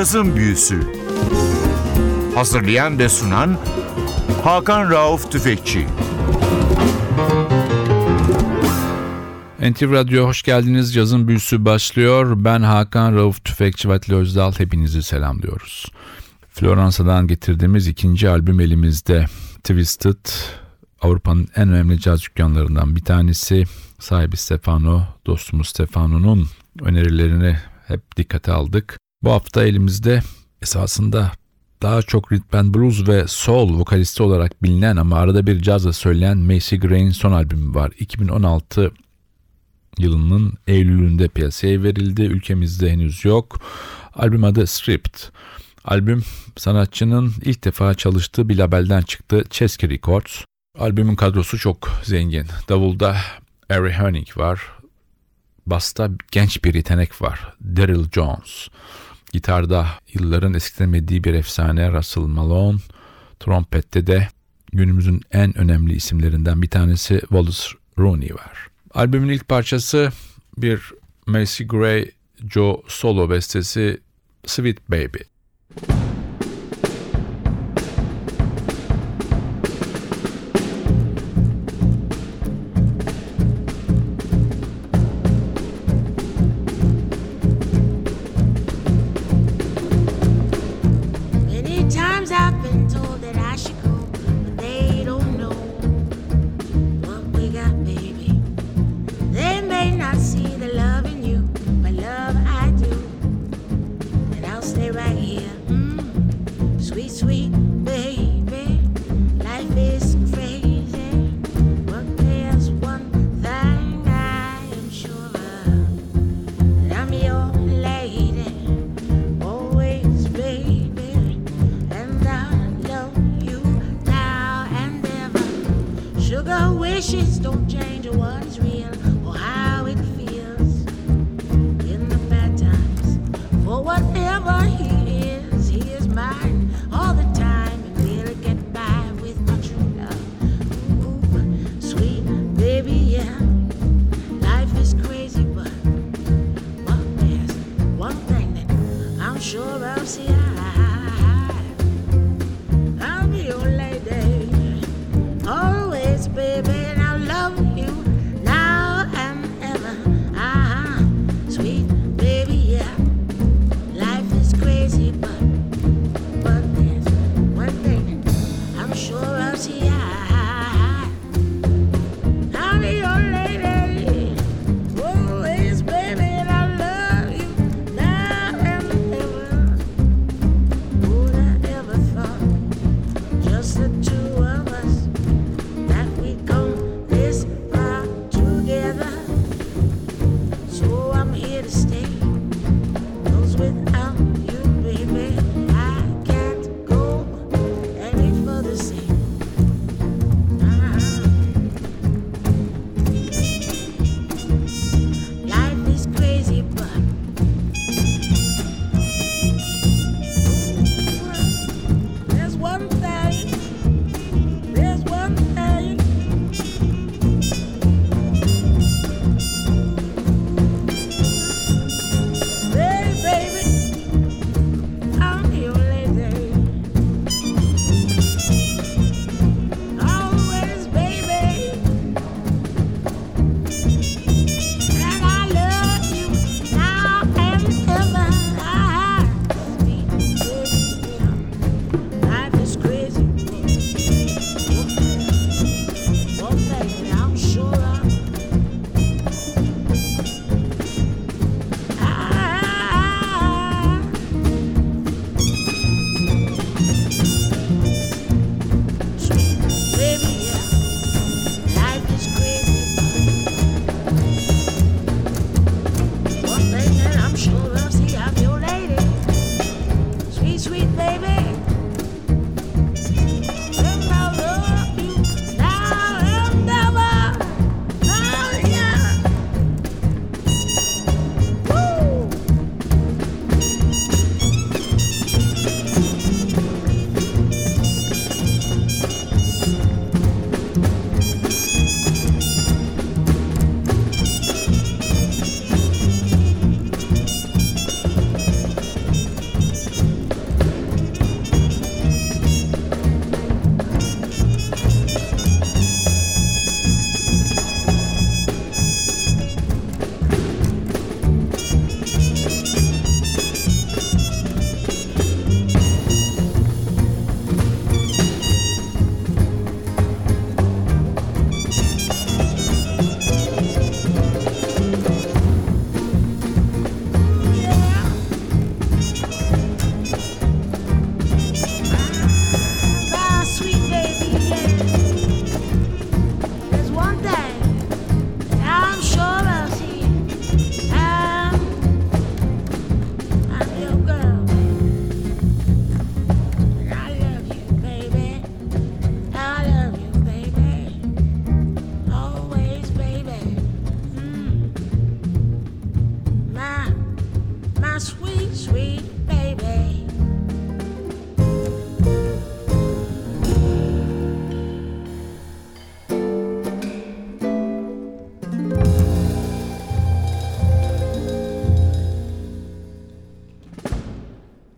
Cazın Büyüsü Hazırlayan ve sunan Hakan Rauf Tüfekçi NTV Radyo hoş geldiniz. Cazın büyüsü başlıyor. Ben Hakan Rauf Tüfekçi Vatli Özdal. Hepinizi selamlıyoruz. Floransa'dan getirdiğimiz ikinci albüm elimizde. Twisted, Avrupa'nın en önemli caz dükkanlarından bir tanesi. Sahibi Stefano, dostumuz Stefano'nun önerilerini hep dikkate aldık. Bu hafta elimizde esasında daha çok rhythm and blues ve soul vokalisti olarak bilinen ama arada bir cazla söyleyen Macy Gray'in son albümü var. 2016 yılının Eylül'ünde piyasaya verildi. Ülkemizde henüz yok. Albüm adı Stripped. Albüm sanatçının ilk defa çalıştığı bir labelden çıktı. Chesky Records. Albümün kadrosu çok zengin. Davulda Harry Honig var. Basta genç bir yetenek var. Daryl Jones. Gitarda yılların eskitemediği bir efsane Russell Malone. Trompette de günümüzün en önemli isimlerinden bir tanesi Wallace Rooney var. Albümün ilk parçası bir Macy Gray Joe solo bestesi Sweet Baby.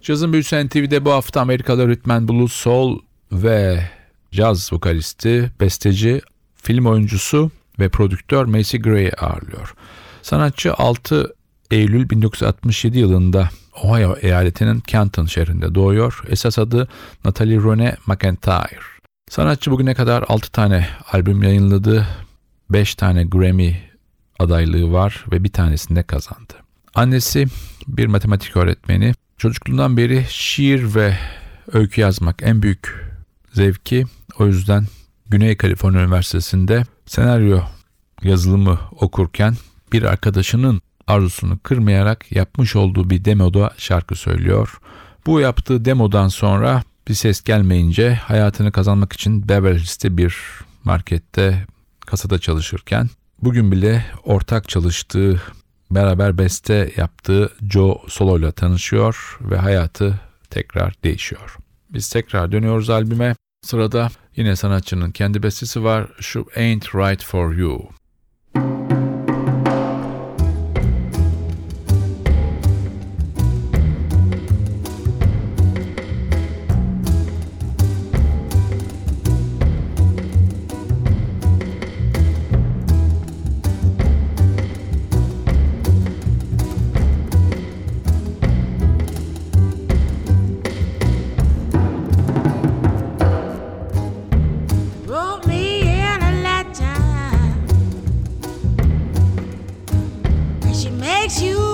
Cazın Büyüsü NTV'de bu hafta Amerikalı ritmen blues, soul ve caz vokalisti, besteci, film oyuncusu ve prodüktör Macy Gray'i ağırlıyor. Sanatçı 6 Eylül 1967 yılında Ohio eyaletinin Canton şehrinde doğuyor. Esas adı Natalie Rone McIntyre. Sanatçı bugüne kadar 6 tane albüm yayınladı. 5 tane Grammy adaylığı var ve bir tanesinde kazandı. Annesi bir matematik öğretmeni. Çocukluğundan beri şiir ve öykü yazmak en büyük zevki. O yüzden Güney Kaliforniya Üniversitesi'nde senaryo yazılımı okurken bir arkadaşının arzusunu kırmayarak yapmış olduğu bir demoda şarkı söylüyor. Bu yaptığı demodan sonra bir ses gelmeyince hayatını kazanmak için Beverly Hills'te bir markette kasada çalışırken bugün bile ortak çalıştığı beraber beste yaptığı Joe Solo ile tanışıyor ve hayatı tekrar değişiyor. Biz tekrar dönüyoruz albüme. Sırada yine sanatçının kendi bestesi var. Şu Ain't Right For You. Makes you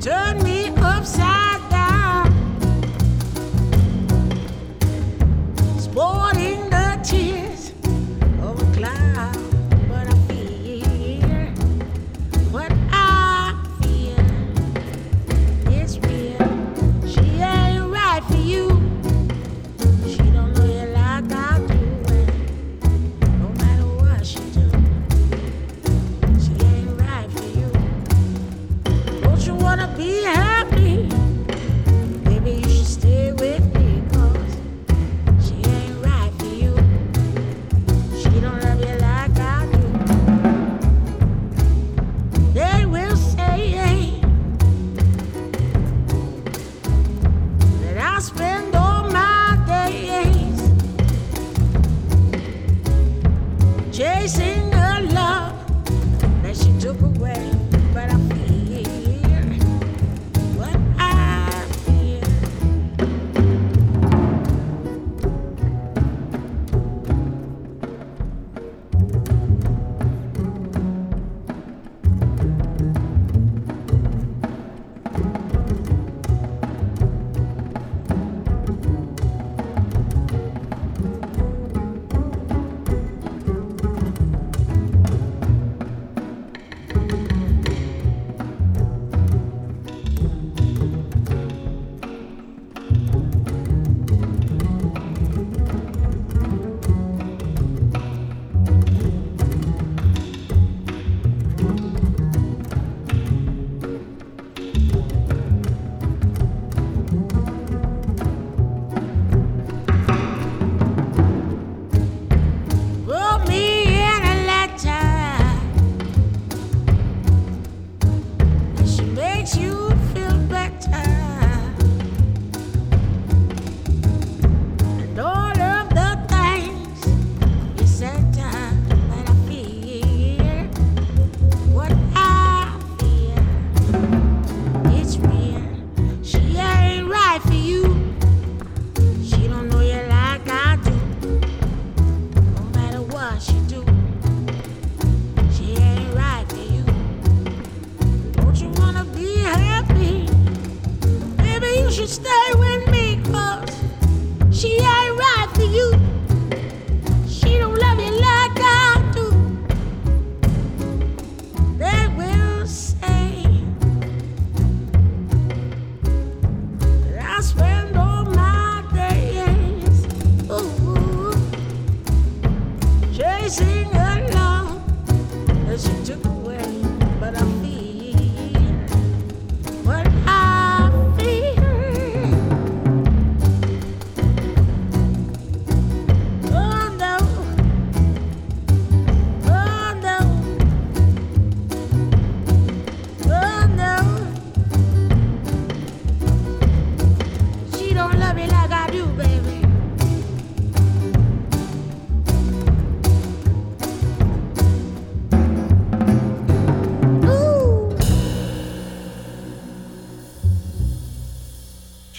Turn me stay with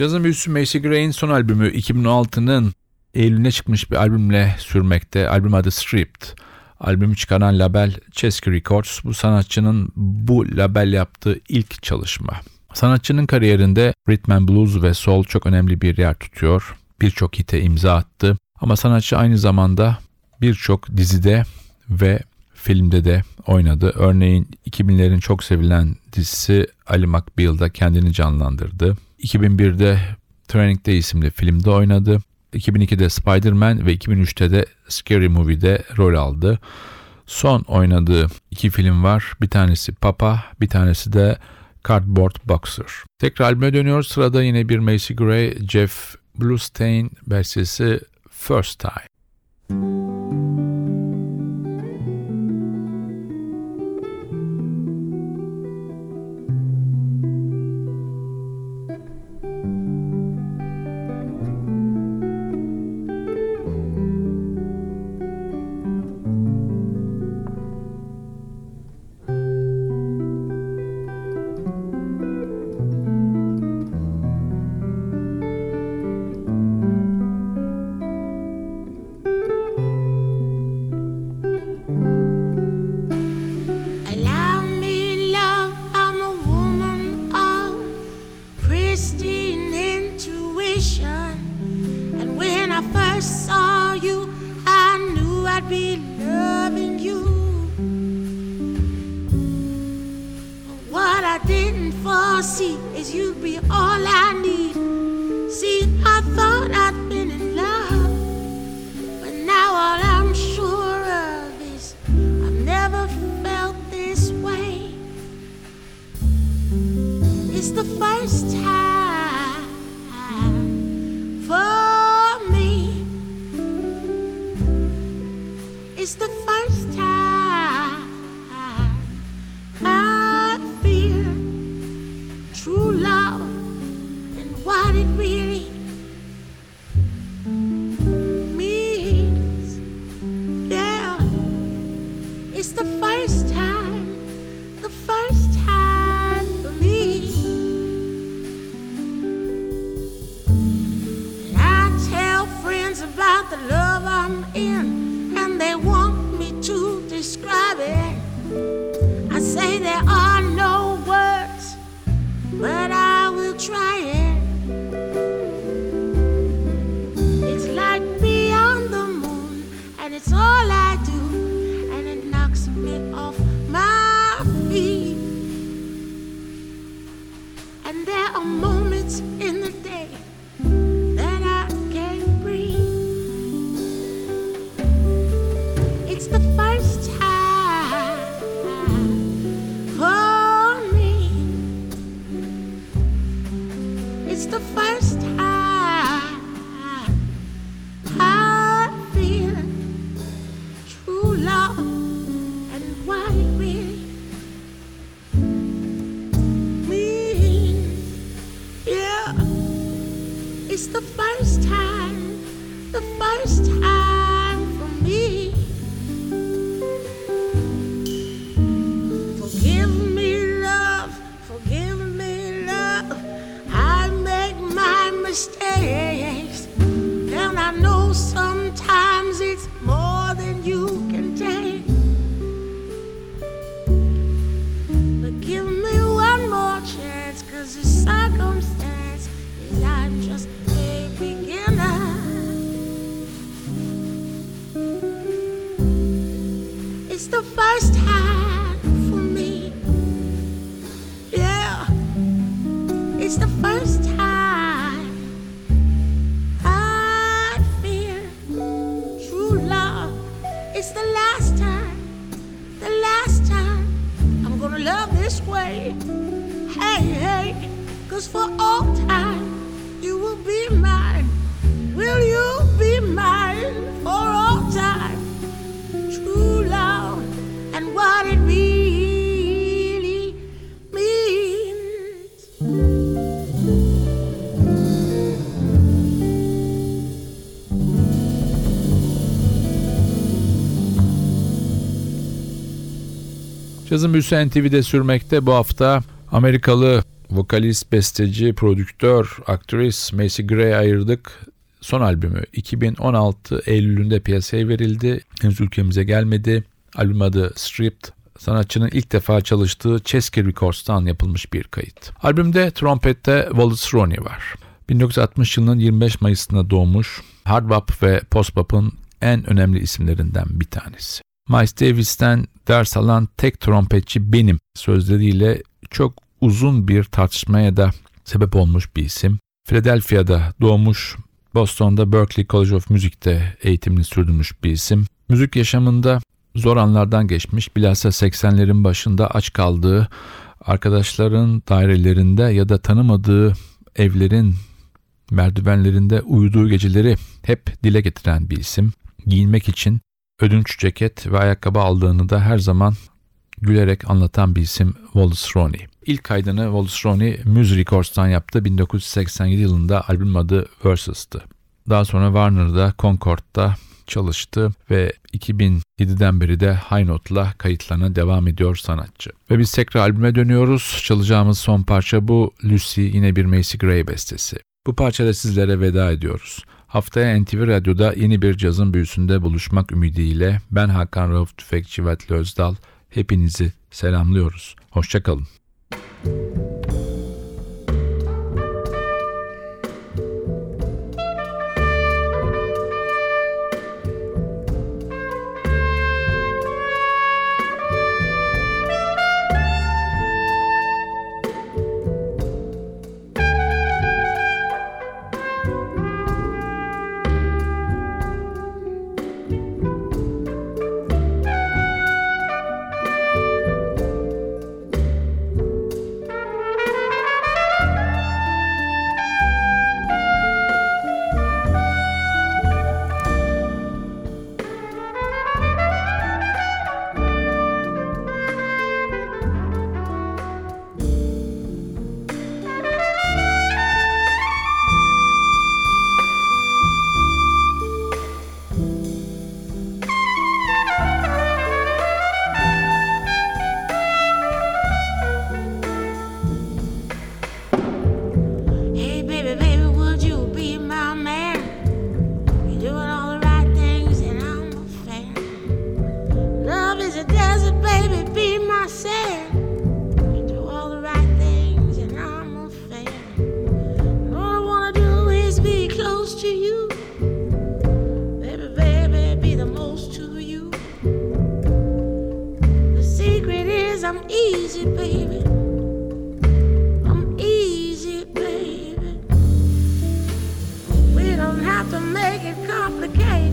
Cazın büyüsü Macy Gray'in son albümü 2016'nın Eylül'üne çıkmış bir albümle sürmekte. Albüm adı Stripped. Albümü çıkaran label Chesky Records bu sanatçının bu label yaptığı ilk çalışma. Sanatçının kariyerinde rhythm and blues ve soul çok önemli bir yer tutuyor. Birçok hite imza attı ama sanatçı aynı zamanda birçok dizide ve filmde de oynadı. Örneğin 2000'lerin çok sevilen dizisi Ali McBeal'da kendini canlandırdı. 2001'de Training Day isimli filmde oynadı. 2002'de Spider-Man ve 2003'te de Scary Movie'de rol aldı. Son oynadığı iki film var. Bir tanesi Papa, bir tanesi de Cardboard Boxer. Tekrar albüme dönüyoruz. Sırada yine bir Macy Gray, Jeff Bluestein bestesi First Time. And there are moments in the day Cazın Büyüsü NTV'de sürmekte bu hafta Amerikalı vokalist, besteci, prodüktör, aktris Macy Gray ayırdık. Son albümü 2016 Eylül'ünde piyasaya verildi. Henüz ülkemize gelmedi. Albüm adı Stripped. Sanatçının ilk defa çalıştığı Chesky Records'tan yapılmış bir kayıt. Albümde trompette Wallace Roney var. 1960 yılının 25 Mayıs'ında doğmuş, hard bop ve post bop'un en önemli isimlerinden bir tanesi. Miles Davis'ten ders alan tek trompetçi benim sözleriyle çok uzun bir tartışmaya da sebep olmuş bir isim. Philadelphia'da doğmuş, Boston'da Berklee College of Music'te eğitimini sürdürmüş bir isim. Müzik yaşamında zor anlardan geçmiş, bilhassa 80'lerin başında aç kaldığı, arkadaşların dairelerinde ya da tanımadığı evlerin merdivenlerinde uyuduğu geceleri hep dile getiren bir isim. Giyinmek için ödünç ceket ve ayakkabı aldığını da her zaman gülerek anlatan bir isim Wallace Roney. İlk kaydını Wallace Roney Muse Records'tan yaptı 1987 yılında albüm adı Versus'tı. Daha sonra Warner'da, Concord'da çalıştı ve 2007'den beri de High Note'la kayıtlarına devam ediyor sanatçı. Ve biz tekrar albüme dönüyoruz. Çalacağımız son parça bu Lucy yine bir Macy Gray bestesi. Bu parçada sizlere veda ediyoruz. Haftaya NTV Radyo'da yeni bir cazın büyüsünde buluşmak ümidiyle ben Hakan Rauf Tüfekçi ve Özdal hepinizi selamlıyoruz. Hoşçakalın. Hey, easy, baby. I'm easy, baby. We don't have to make it complicated.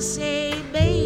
say, baby.